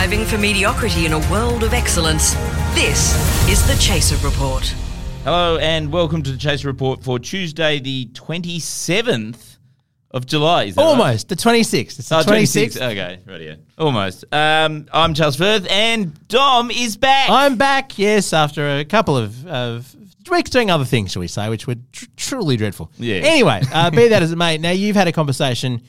Striving for mediocrity in a world of excellence. This is the Chaser Report. Hello and welcome to the Chaser Report for Tuesday, the 27th of July. Is that right? Almost the 26th. It's the Oh, 26th. 26th. Okay, radio. Almost. Um, I'm Charles Firth and Dom is back. I'm back. Yes, after a couple of, of weeks doing other things, shall we say, which were tr- truly dreadful. Yeah. Anyway, uh, be that as it may, now you've had a conversation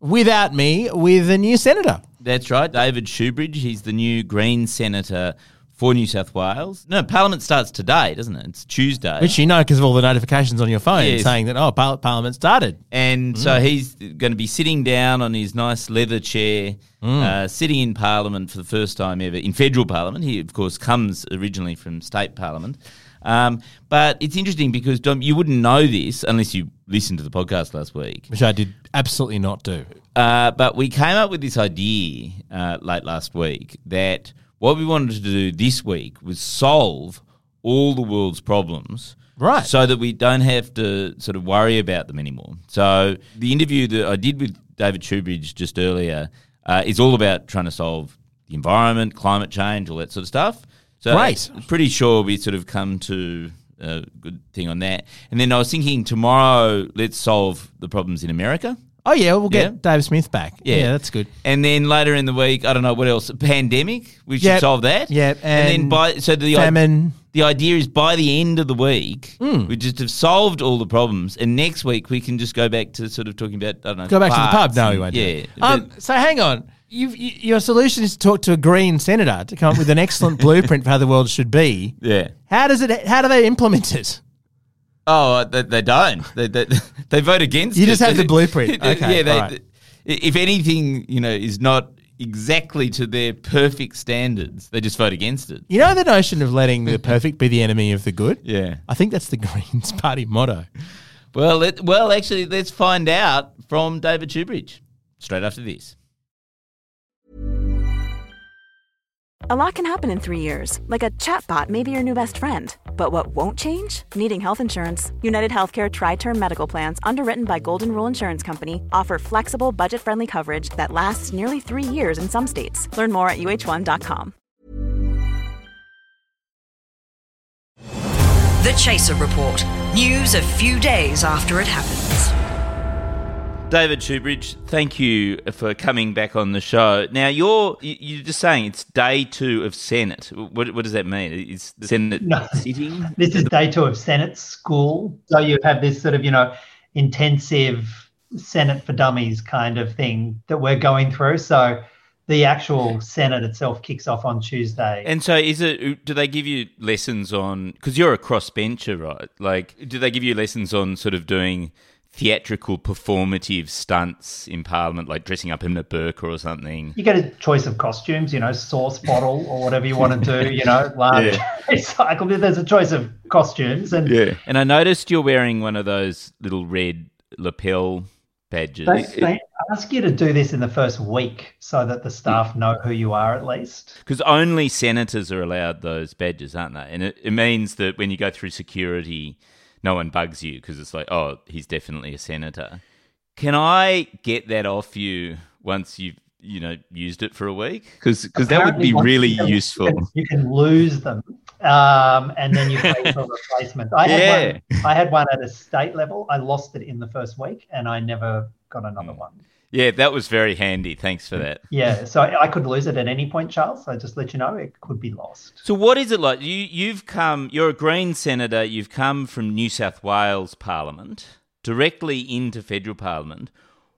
without me with a new senator. That's right, David Shoebridge. He's the new Green Senator for New South Wales. No, Parliament starts today, doesn't it? It's Tuesday. Which you know because of all the notifications on your phone Yes. saying that, oh, par- Parliament started. And Mm. so he's going to be sitting down on his nice leather chair, Mm. uh, sitting in Parliament for the first time ever in federal Parliament. He, of course, comes originally from state Parliament. Um, but it's interesting because Dom, you wouldn't know this unless you listened to the podcast last week. Which I did absolutely not do. Uh, but we came up with this idea uh, late last week that what we wanted to do this week was solve all the world's problems. Right. So that we don't have to sort of worry about them anymore. So the interview that I did with David Shoebridge just earlier uh, is all about trying to solve the environment, climate change, all that sort of stuff. So Great. I'm pretty sure we sort of come to a good thing on that. And then I was thinking tomorrow, let's solve the problems in America. Oh, yeah, we'll get Yeah. Dave Smith back. Yeah. that's good. And then later in the week, I don't know what else. Pandemic. We should Yep. solve that. Yep, And, then by so the Famine. the idea is by the end of the week, we just have solved all the problems, and next week we can just go back to sort of talking about I don't know. Go back to the pub. No, we won't. do Yeah. Um, so hang on. You've, you, your solution is to talk to a green senator to come up with an excellent blueprint for how the world should be. yeah. How does it? How do they implement it? Oh, uh, they, they don't. They, they, they vote against. You it. just have the blueprint. Okay, yeah. Right. If anything, you know, is not exactly to their perfect standards, they just vote against it. You know the notion of letting the perfect be the enemy of the good. Yeah. I think that's the Greens Party motto. Well, let, well, actually, let's find out from David Shoebridge straight after this. A lot can happen in three years, like a chatbot may be your new best friend. But what won't change? Needing health insurance. United Healthcare Tri Term Medical Plans, underwritten by Golden Rule Insurance Company, offer flexible, budget friendly coverage that lasts nearly three years in some states. Learn more at uhone.com. The Chaser Report. News a few days after it happens. David Shoebridge, thank you for coming back on the show. Now, you're you- you're just saying it's day two of Senate. What, what does that mean? Is the Senate No. sitting? This is day two of Senate school. So you have this sort of, you know, intensive Senate for Dummies kind of thing that we're going through. So the actual Senate itself kicks off on Tuesday. And so, is it? Do they give you lessons on? Because you're a crossbencher, right? Like, do they give you lessons on sort of doing theatrical, performative stunts in Parliament, like dressing up in a burqa or something? you get a choice of costumes, you know, sauce bottle or whatever you want to do, you know, large recycle. There's a choice of costumes. And Yeah. And I noticed you're wearing one of those little red lapel badges. they, they ask you to do this in the first week so that the staff know who you are at least. Because only senators are allowed those badges, aren't they? And it, it means that when you go through security, no one bugs you because it's like, oh, he's definitely a senator. Can I get that off you once you've you know used it for a week? Because because that would be really you can- useful. You can, lose them, um, and then you pay for replacement. I had Yeah. one. I had one at a state level. I lost it in the first week, and I never got another Hmm. one. Yeah, that was very handy. Thanks for that. Yeah, so I, I could lose it at any point, Charles. I just let you know, it could be lost. So what is it like? You you've come. You're a Green senator. You've come from New South Wales Parliament directly into federal Parliament.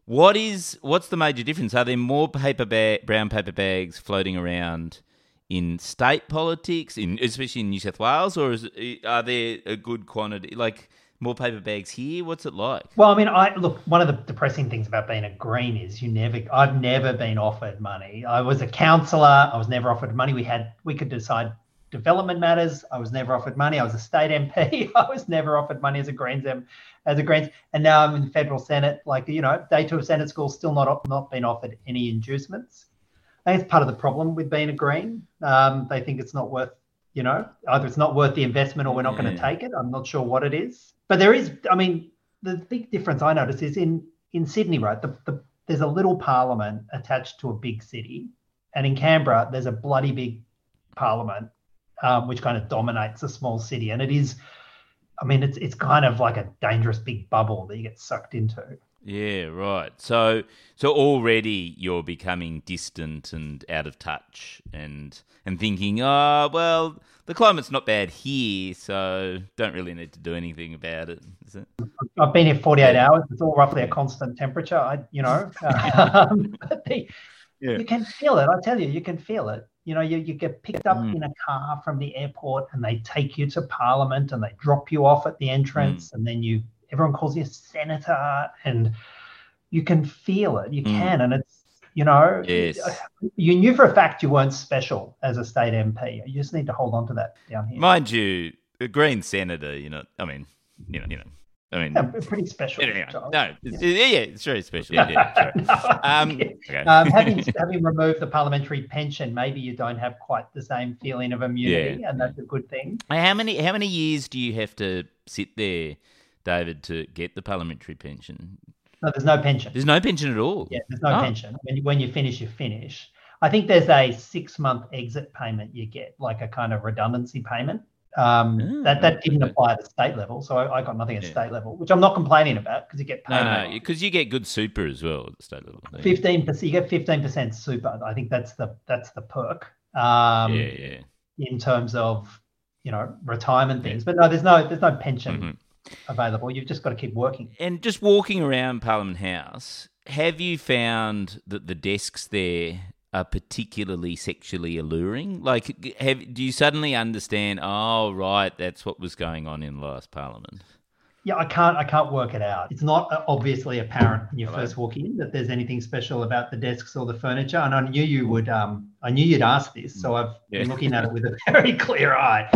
What is what's the major difference? Are there more paper bag, brown paper bags floating around in state politics, in especially in New South Wales, or is, are there a good quantity like more paper bags here? What's it like? Well, I mean, I look. One of the depressing things about being a green is you never. I've never been offered money. I was a councillor. I was never offered money. We had. We could decide development matters. I was never offered money. I was a state MP. I was never offered money as a Greens as a Greens, and now I'm in the federal Senate. Like you know, day two of Senate school, still not not been offered any inducements. I think it's part of the problem with being a Green. Um, they think it's not worth, you know, either it's not worth the investment or we're not going to take it. I'm not sure what it is, but there is. I mean, the big difference I notice is in in Sydney, right? The, the there's a little parliament attached to a big city, And in Canberra, there's a bloody big parliament, um, which kind of dominates a small city. And it is, I mean, it's it's kind of like a dangerous big bubble that you get sucked into. Yeah, right. So so already you're becoming distant and out of touch and and thinking, oh well, the climate's not bad here, so don't really need to do anything about it. Is it? I've been here 48 hours. It's all roughly a constant temperature. I, you know, um, but the, Yeah. you can feel it. I tell you, you can feel it. You know, you, you get picked up Mm. in a car from the airport and they take you to Parliament and they drop you off at the Mm. entrance and then you everyone calls you a senator and you can feel it. You Mm. can, and it's you know, Yes. you knew for a fact you weren't special as a state MP. You just need to hold on to that down here. Mind you, a Green senator, you know, I mean, you know, you know, I mean, Yeah, pretty special. anyway, no, it's, yeah, yeah, it's very special. Yeah. No, Um, okay. um, having having removed the parliamentary pension, maybe you don't have quite the same feeling of immunity, and that's a good thing. How many how many years do you have to sit there, David, to get the parliamentary pension? No, there's no pension. There's no pension at all. Yeah, there's no Oh. pension. When you, when you finish, you finish. I think there's a six month exit payment you get, like a kind of redundancy payment. Um, Ah, that that didn't okay. apply at the state level, so I, I got nothing at Yeah. state level, which I'm not complaining about because you get paid. No, no, because you get good super as well at the state level. Fifteen percent, you get fifteen percent super. I think that's the that's the perk. Um, yeah, yeah. in terms of you know retirement Yeah. things. But no, there's no there's no pension Mhm. Available. You've just got to keep working. And just walking around Parliament House, have you found that the desks there are particularly sexually alluring? Like, have do you suddenly understand? Oh, right, that's what was going on in the last Parliament. Yeah, I can't I can't work it out. It's not uh, obviously apparent when you Hello? first walk in that there's anything special about the desks or the furniture. And I knew you would um I knew you'd ask this, so I've Yeah. been looking at it with a very clear eye.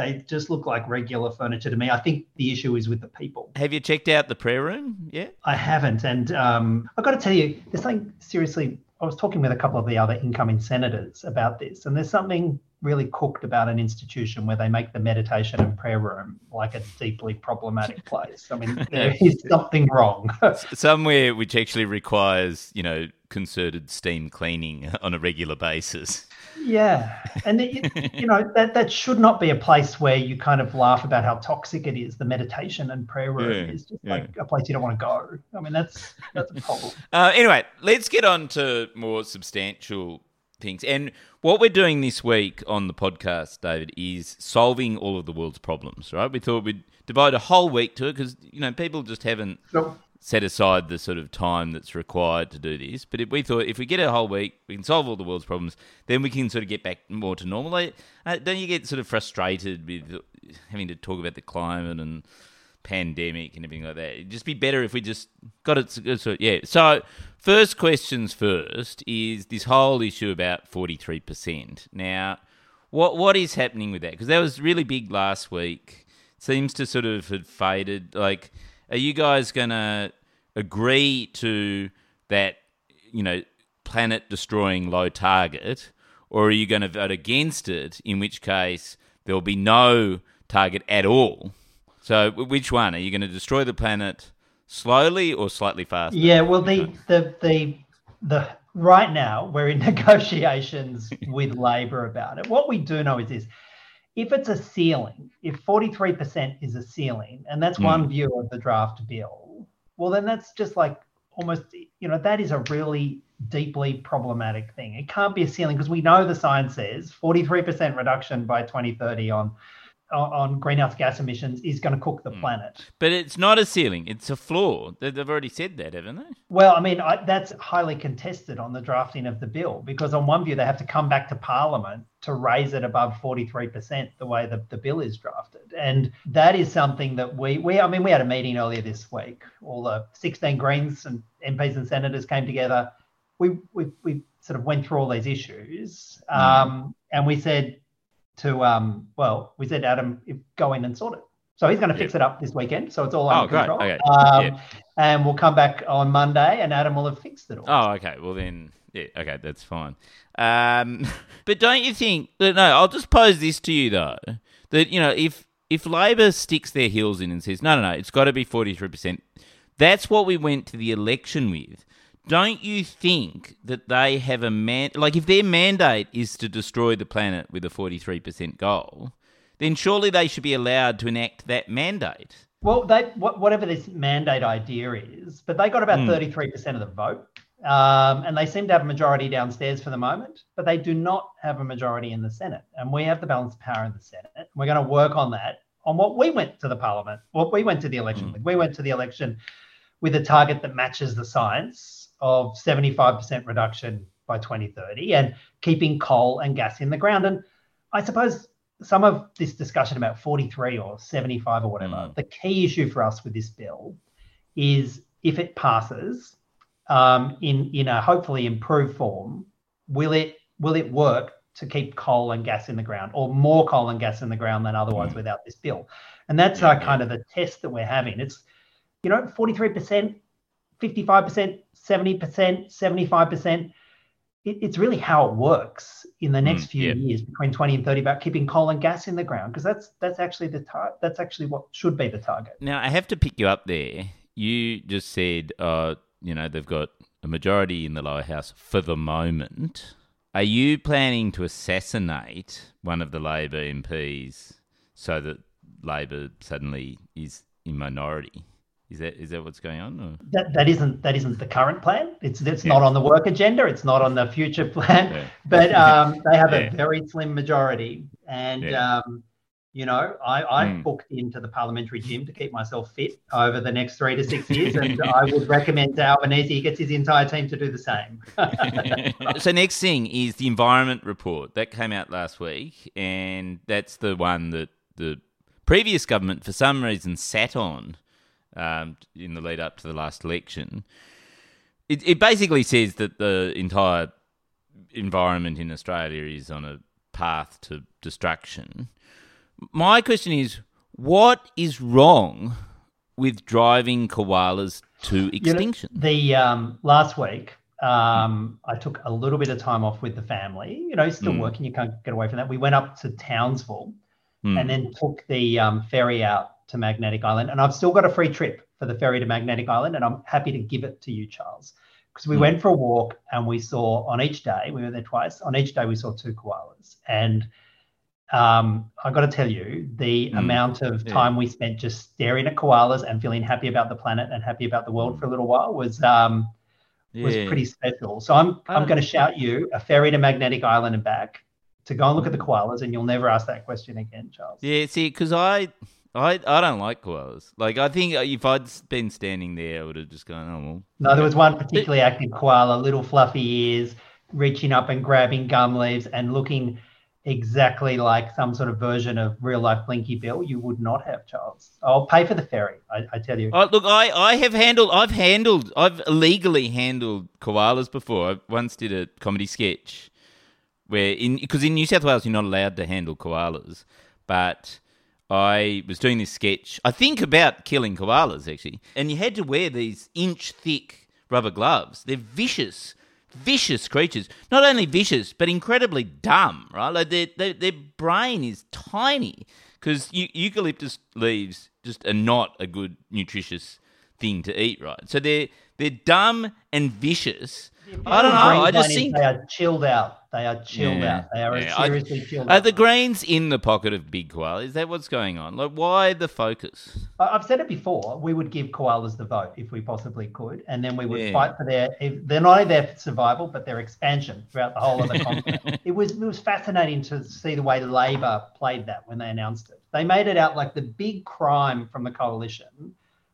They just look like regular furniture to me. I think the issue is with the people. Have you checked out the prayer room yet? I haven't, and um, I've got to tell you, there's something seriously. I was talking with a couple of the other incoming senators about this, and there's something really cooked about an institution where they make the meditation and prayer room like a deeply problematic place. I mean, there is something wrong. Somewhere which actually requires, you know, concerted steam cleaning on a regular basis. Yeah, and it, you know that that should not be a place where you kind of laugh about how toxic it is. The meditation and prayer room Yeah, is just yeah. like a place you don't want to go. I mean, that's that's a problem. Uh, anyway, let's get on to more substantial things. And what we're doing this week on the podcast, David, is solving all of the world's problems, right? We thought we'd devote a whole week to it because, you know, people just haven't set aside the sort of time that's required to do this. But if we thought if we get a whole week, we can solve all the world's problems, then we can sort of get back more to normal. Uh, don't you get sort of frustrated with having to talk about the climate and pandemic and everything like that? It'd just be better if we just got it. So, yeah. So, first questions first is this whole issue about forty three percent. Now, what what is happening with that? Because that was really big last week. Seems to sort of have faded. Like, are you guys going to agree to that? You know, planet destroying low target, or are you going to vote against it? In which case, there will be no target at all. So, which one are you going to destroy the planet slowly or slightly faster? Yeah, well, the the the the right now we're in negotiations with Labor about it. What we do know is this: if it's a ceiling, if forty three percent is a ceiling, and that's Mm. one view of the draft bill, well, then that's just like almost you know that is a really deeply problematic thing. It can't be a ceiling because we know the science says forty three percent reduction by twenty thirty on on greenhouse gas emissions is going to cook the planet. But it's not a ceiling; it's a floor. They- They've already said that, haven't they? Well, I mean, I, that's highly contested on the drafting of the bill because, on one view, they have to come back to Parliament to raise it above 43%, the way the, the bill is drafted. And that is something that we, we, I mean, we had a meeting earlier this week. All the 16 Greens and MPs and senators came together. We, we, we sort of went through all these issues. Um, and we said to, um, well, we said, Adam, go in and sort it. So he's going to fix it up this weekend. So it's all Oh, under great. control. Okay. Um, Yeah. And we'll come back on Monday and Adam will have fixed it all. Oh, okay. Well, then, yeah, okay, that's fine. Um, but don't you think? No, I'll just pose this to you though. That you know, if if Labor sticks their heels in and says, no, no, no, it's got to be forty three percent. That's what we went to the election with. Don't you think that they have a man like if their mandate is to destroy the planet with a 43% goal then surely they should be allowed to enact that mandate Well, they wha- whatever this mandate idea is, but they got about thirty-three percent of the vote, um, and they seem to have a majority downstairs for the moment. But they do not have a majority in the Senate, and we have the balance of power in the Senate. We're going to work on that on what we went to the Parliament, what we went to the election with. We went to the election with a target that matches the science of seventy-five percent reduction by 2030 and keeping coal and gas in the ground. And I suppose some of this discussion about 43 or 75 or whatever, mm. the key issue for us with this bill is if it passes um, in in a hopefully improved form, will it will it work to keep coal and gas in the ground or more coal and gas in the ground than otherwise mm. without this bill? And that's our kind of the test that we're having. It's you know 43%, 55%, 70%, 75% it, it's really how it works in the next Mm, few yeah. years between 20 and 30 about keeping coal and gas in the ground because that's that's actually the tar- that's actually what should be the target Now, I have to pick you up there. You just said, uh, you know, they've got a majority in the lower house for the moment. Are you planning to assassinate one of the Labor MPs so that Labor suddenly is in minority? Is that is that what's going on? Or? that that isn't that isn't the current plan it's it's not on the work agenda it's not on the future plan Yeah. but um, they have Yeah. a very slim majority and Yeah. um, you know i i Mm. booked into the parliamentary gym to keep myself fit over the next three to six years and i would recommend to albanese he gets his entire team to do the same so next thing is the environment report that came out last week, and that's the one that the previous government, for some reason, sat on um, in the lead up to the last election. It, it basically says that the entire environment in Australia is on a path to destruction. My question is, what is wrong with driving koalas to You know, extinction? the um, last week, um, I took a little bit of time off with the family. You know, still Mm. working, you can't get away from that. We went up to Townsville Hmm. and then took the um, ferry out to Magnetic Island. And I've still got a free trip for the ferry to Magnetic Island, and I'm happy to give it to you, Charles, because we Mm. went for a walk and we saw on each day, we were there twice. On each day, we saw two koalas, and um, I got to tell you, the Mm. amount of Yeah. time we spent just staring at koalas and feeling happy about the planet and happy about the world for a little while was um, was pretty special. So I'm I'm going to shout you a ferry to Magnetic Island and back to go and look at the koalas, and you'll never ask that question again, Charles. Yeah, see, because I, I, I don't like koalas. Like, I think uh, if I'd been standing there, I would have just gone, oh well. No, there was one particularly active koala, little fluffy ears, reaching up and grabbing gum leaves and looking exactly like some sort of version of real life Blinky Bill. You would not have, Charles. I'll pay for the ferry, I, I tell you. Oh, look, I, I have handled, I've handled, I've illegally handled koalas before. I once did a comedy sketch where, in because in New South Wales you're not allowed to handle koalas, but I was doing this sketch, I think about killing koalas actually, and you had to wear these inch thick rubber gloves. They're vicious, vicious creatures. Not only vicious, but incredibly dumb, right? Like their their, their brain is tiny because eucalyptus leaves just are not a good nutritious thing to eat, right? So they're they're dumb and vicious. I don't know. I just think they are chilled out. They are chilled Yeah, out. They are yeah. I- seriously chilled are out. the greens in the pocket of big koala? Is that what's going on? Like, why the focus? I- I've said it before. We would give koalas the vote if we possibly could, and then we would Yeah. fight for their. If they're not only their survival, but their expansion throughout the whole of the continent. It was it was fascinating to see the way Labor played that when they announced it. They made it out like the big crime from the coalition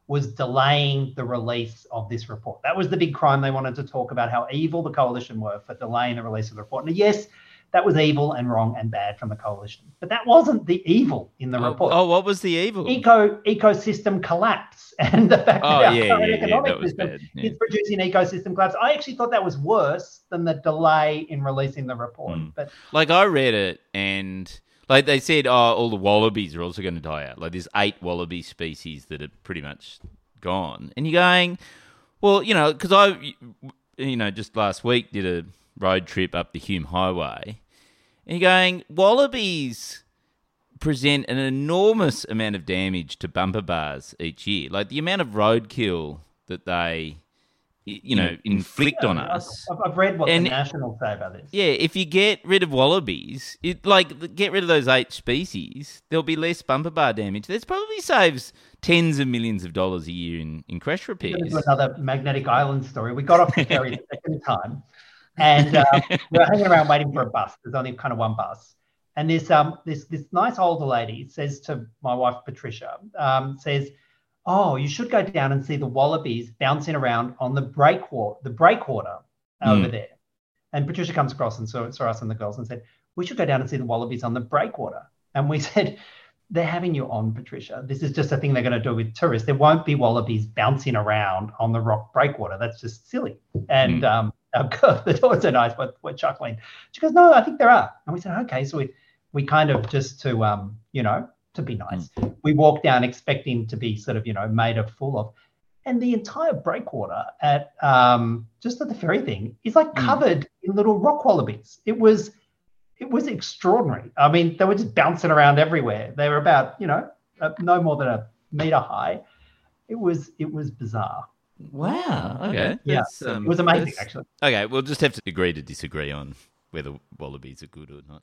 was delaying the release of this report. That was the big crime they wanted to talk about how evil the coalition were for delaying the release of the report. And yes, that was evil and wrong and bad from the coalition, but that wasn't the evil in the Oh, report oh, what was the evil? eco ecosystem collapse and the fact Oh, that our yeah, current yeah, yeah, economic that system yeah. is producing ecosystem collapse. I actually thought that was worse than the delay in releasing the report. Mm. But Like, I read it and. Like they said, oh, all the wallabies are also going to die out. Like there's eight wallaby species that are pretty much gone, and you're going, well, you know, because I, you know, just last week did a road trip up the Hume Highway, and you're going, wallabies present an enormous amount of damage to bumper bars each year. Like the amount of roadkill that they you know, inflict on us. I've, I've read what And- the Nationals say about this. Yeah, if you get rid of wallabies, it like get rid of those eight species, there'll be less bumper bar damage. This probably saves tens of millions of dollars a year in, in crash repairs. another magnetic island story. We got off the ferry the second time, and uh, we were hanging around waiting for a bus. There's only kind of one bus, and this um this this nice older lady says to my wife Patricia, um, says, "Oh, you should go down and see the wallabies bouncing around on the breakwater, the breakwater over Mm. there." And Patricia comes across and saw, saw us and the girls and said, "We should go down and see the wallabies on the breakwater." And we said. They're having you on, Patricia. This is just a thing they're going to do with tourists. There won't be wallabies bouncing around on the rock breakwater. That's just silly. And um, our girl, the daughters are nice, but we're chuckling. She goes, "No, I think there are." And we said, "Okay." So we we kind of just to um, you know, to be nice, we walked down expecting to be sort of you know made a fool of, and the entire breakwater at um, just at the ferry thing is like covered in little rock wallabies. It was it was extraordinary. I mean, they were just bouncing around everywhere. They were about, you know, uh, no more than a meter high. It was it was bizarre. Wow. Okay. Yeah, um, it was amazing actually. Okay, we'll just have to agree to disagree on whether wallabies are good or not.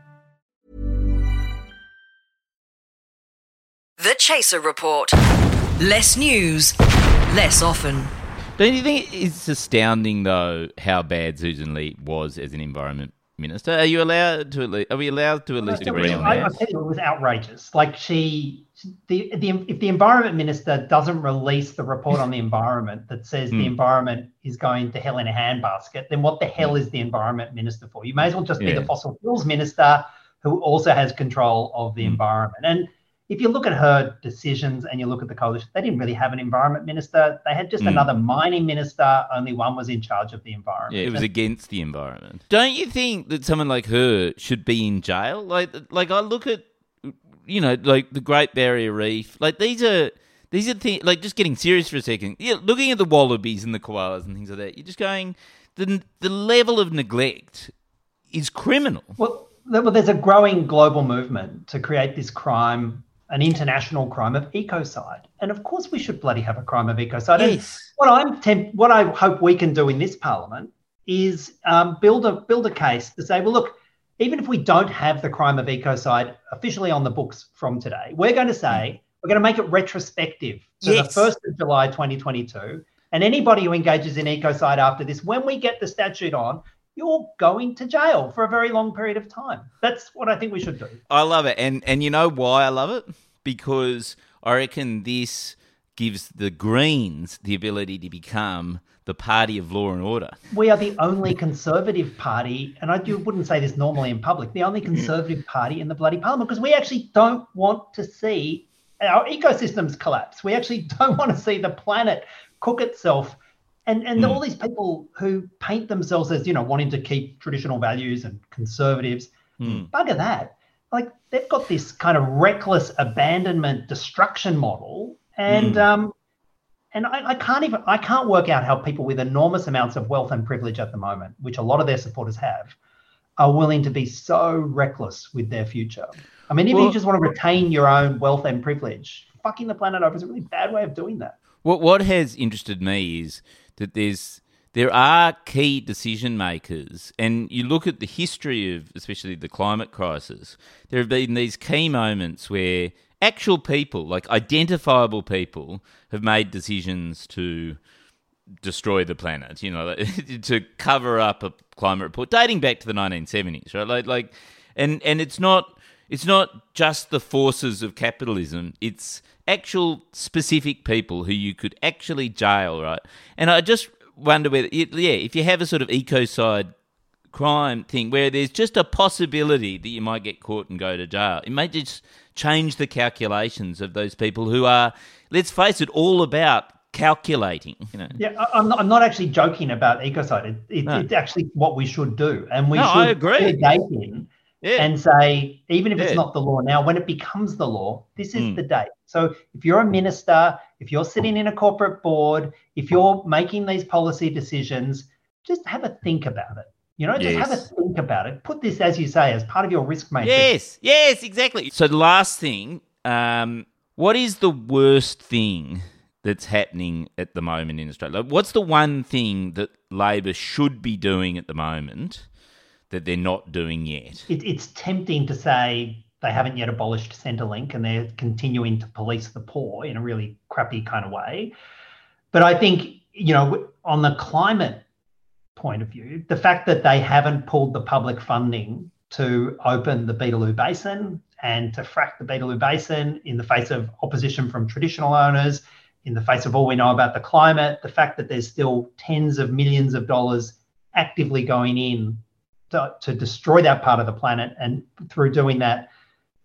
The Chaser Report. Less news, less often. Don't you think it's astounding though how bad Susan Lee was as an environment minister? Are you allowed to? at lea- Are we allowed to at least It agree was- on I, I tell you, it was outrageous. Like she, the, the if the environment minister doesn't release the report on the environment that says the Hmm. environment is going to hell in a handbasket, then what the hell is the environment minister for? You may as well just be the fossil fuels minister who also has control of the Hmm. environment. And if you look at her decisions and you look at the coalition, they didn't really have an environment minister. They had just Hmm. another mining minister. Only one was in charge of the environment. Yeah, it was against the environment. Don't you think that someone like her should be in jail? Like, like I look at, you know, like the Great Barrier Reef. Like these are these are things. Like just getting serious for a second. Yeah, looking at the wallabies and the koalas and things like that. You're just going the the level of neglect is criminal. Well, well, there's a growing global movement to create this crime, an international crime of ecocide, and of course we should bloody have a crime of ecocide. And Yes. What I'm temp- what I hope we can do in this parliament is um, build a build a case to say, well, look, even if we don't have the crime of ecocide officially on the books from today, we're going to say we're going to make it retrospective to Yes. the first of July 2022. And anybody who engages in ecocide after this, when we get the statute on, you're going to jail for a very long period of time. That's what I think we should do. I love it, and and you know why I love it because I reckon this gives the Greens the ability to become the party of law and order. We are the only conservative party, and I do, wouldn't say this normally in public, the only conservative party in the bloody parliament because we actually don't want to see our ecosystems collapse. We actually don't want to see the planet cook itself. And, and hmm. all these people who paint themselves as, you know, wanting to keep traditional values and conservatives, hmm. bugger that. Like they've got this kind of reckless abandonment destruction model. And hmm. um, and I, I can't even I can't work out how people with enormous amounts of wealth and privilege at the moment, which a lot of their supporters have, are willing to be so reckless with their future. I mean, if Well- you just want to retain your own wealth and privilege, fucking the planet over is a really bad way of doing that. What what has interested me is that there's there are key decision makers, and you look at the history of especially the climate crisis. There have been these key moments where actual people, like identifiable people, have made decisions to destroy the planet. You know, to cover up a climate report dating back to the 1970s, right? Like, like, and and it's not it's not just the forces of capitalism. It's actual specific people who you could actually jail, right? And I just wonder whether, yeah, if you have a sort of ecocide crime thing where there's just a possibility that you might get caught and go to jail. It may just change the calculations of those people who are, let's face it, all about calculating. You know. Yeah, I'm not, I'm not actually joking about ecocide. It, it, No. It's actually what we should do, and we No, should I agree. Put a date in Yeah. and say, even if it's not the law now, when it becomes the law, this is Mm. the date. So if you're a minister, if you're sitting in a corporate board, if you're making these policy decisions, just have a think about it. You know, just have a think about it. Put this, as you say, as part of your risk matrix. Yes, yes, exactly. So the last thing, um, what is the worst thing that's happening at the moment in Australia? Like, What's the one thing that Labor should be doing at the moment that they're not doing yet? it, it's tempting to say they haven't yet abolished Centrelink and they're continuing to police the poor in a really crappy kind of way. But I think, you know, on the climate point of view, the fact that they haven't pulled the public funding to open the Beetaloo Basin and to frack the Beetaloo Basin in the face of opposition from traditional owners, in the face of all we know about the climate, the fact that there's still tens of millions of dollars actively going in to, to destroy that part of the planet and through doing that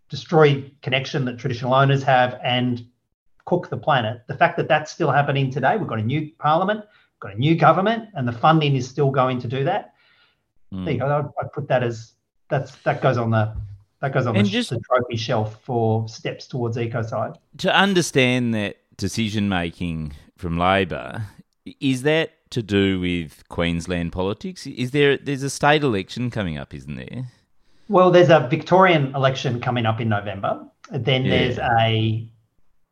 destroy connection that traditional owners have and cook the planet. The fact that that's still happening today we've got a new parliament got a new government and the funding is still going to do that. Hmm. there you go. I'd put that as that's that goes on the that goes on the, just- the trophy shelf for steps towards ecocide. To understand that decision making from Labor, is that to do with Queensland politics? Is there there's a state election coming up, isn't there? Well, there's a Victorian election coming up in November. Then Yeah. there's a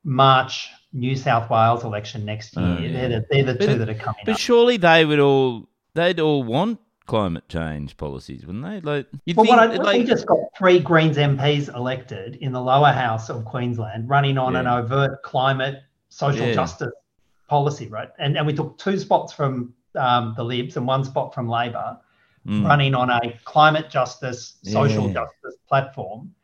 March New South Wales election next oh, year. Oh, yeah. They're the, they're the But two that are coming But up. surely they would all they'd all want climate change policies, wouldn't they? Like you Well, think what I, like, we just got three Greens MPs elected in the lower house of Queensland, running on an overt climate social Yeah. justice policy, right? And and we took two spots from um, the Libs and one spot from Labor, mm, running on a climate justice, social Yeah. justice platform.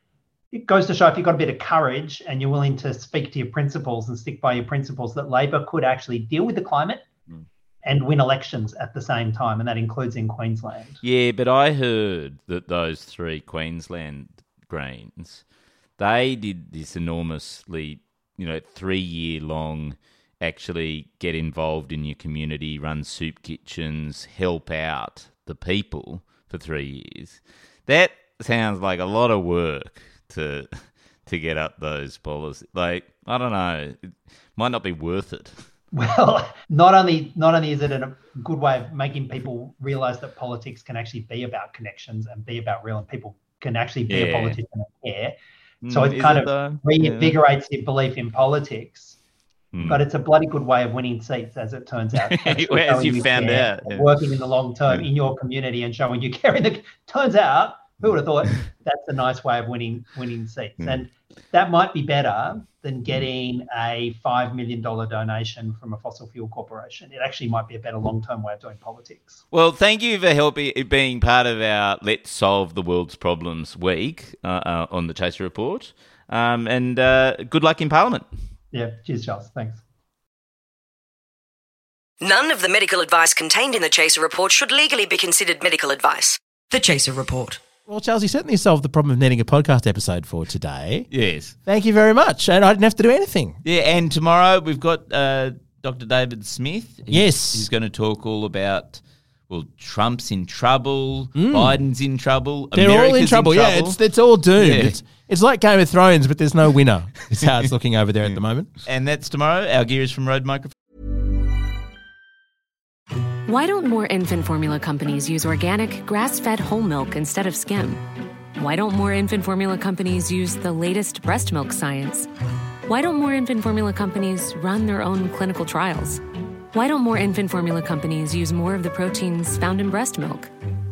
It goes to show if you've got a bit of courage and you're willing to speak to your principles and stick by your principles, that Labor could actually deal with the climate Mm. and win elections at the same time, and that includes in Queensland. Yeah, but I heard that those three Queensland Greens, they did this enormously, you know, three year long actually get involved in your community, run soup kitchens, help out the people for three years. That sounds like a lot of work to to get up those policies. Like, I don't know. It might not be worth it. Well, not only not only is it a good way of making people realize that politics can actually be about connections and be about real, and people can actually be a politician and care. So Mm, it is kind of though? reinvigorates your belief in politics. Mm. But it's a bloody good way of winning seats, as it turns out. As showing you found care, out, yeah. working in the long term in your community and showing you care. In the turns out, who would have thought that's a nice way of winning winning seats? Mm. And that might be better than getting a five million dollar donation from a fossil fuel corporation. It actually might be a better long term way of doing politics. Well, thank you for helping being part of our Let's Solve the World's Problems week uh, uh, on the Chaser Report. Um, and uh, good luck in Parliament. Yeah, cheers, Charles. Thanks. None of the medical advice contained in the Chaser report should legally be considered medical advice. The Chaser report. Well, Charles, you certainly solved the problem of needing a podcast episode for today. Yes. Thank you very much. And I didn't have to do anything. Yeah, and tomorrow we've got uh, Dr. David Smith. He's- Yes. He's going to talk all about, well, Trump's in trouble, Biden's in trouble, Mm. They're all in America's trouble. Yeah, it's, it's all doomed. Yeah. It's, it's like Game of Thrones, but there's no winner. It's how it's looking over there at the moment. and that's tomorrow. Our gear is from Rode Microphone. Why don't more infant formula companies use organic, grass fed whole milk instead of skim? Why don't more infant formula companies use the latest breast milk science? Why don't more infant formula companies run their own clinical trials? Why don't more infant formula companies use more of the proteins found in breast milk?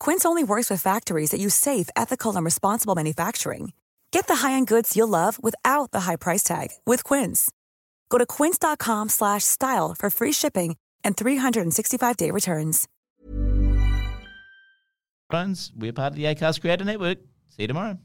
Quince only works with factories that use safe, ethical, and responsible manufacturing. Get the high-end goods you'll love without the high price tag with Quince. Go to quince.com slash style for free shipping and 365-day returns. Friends, we're part of the Acast Creator Network. See you tomorrow.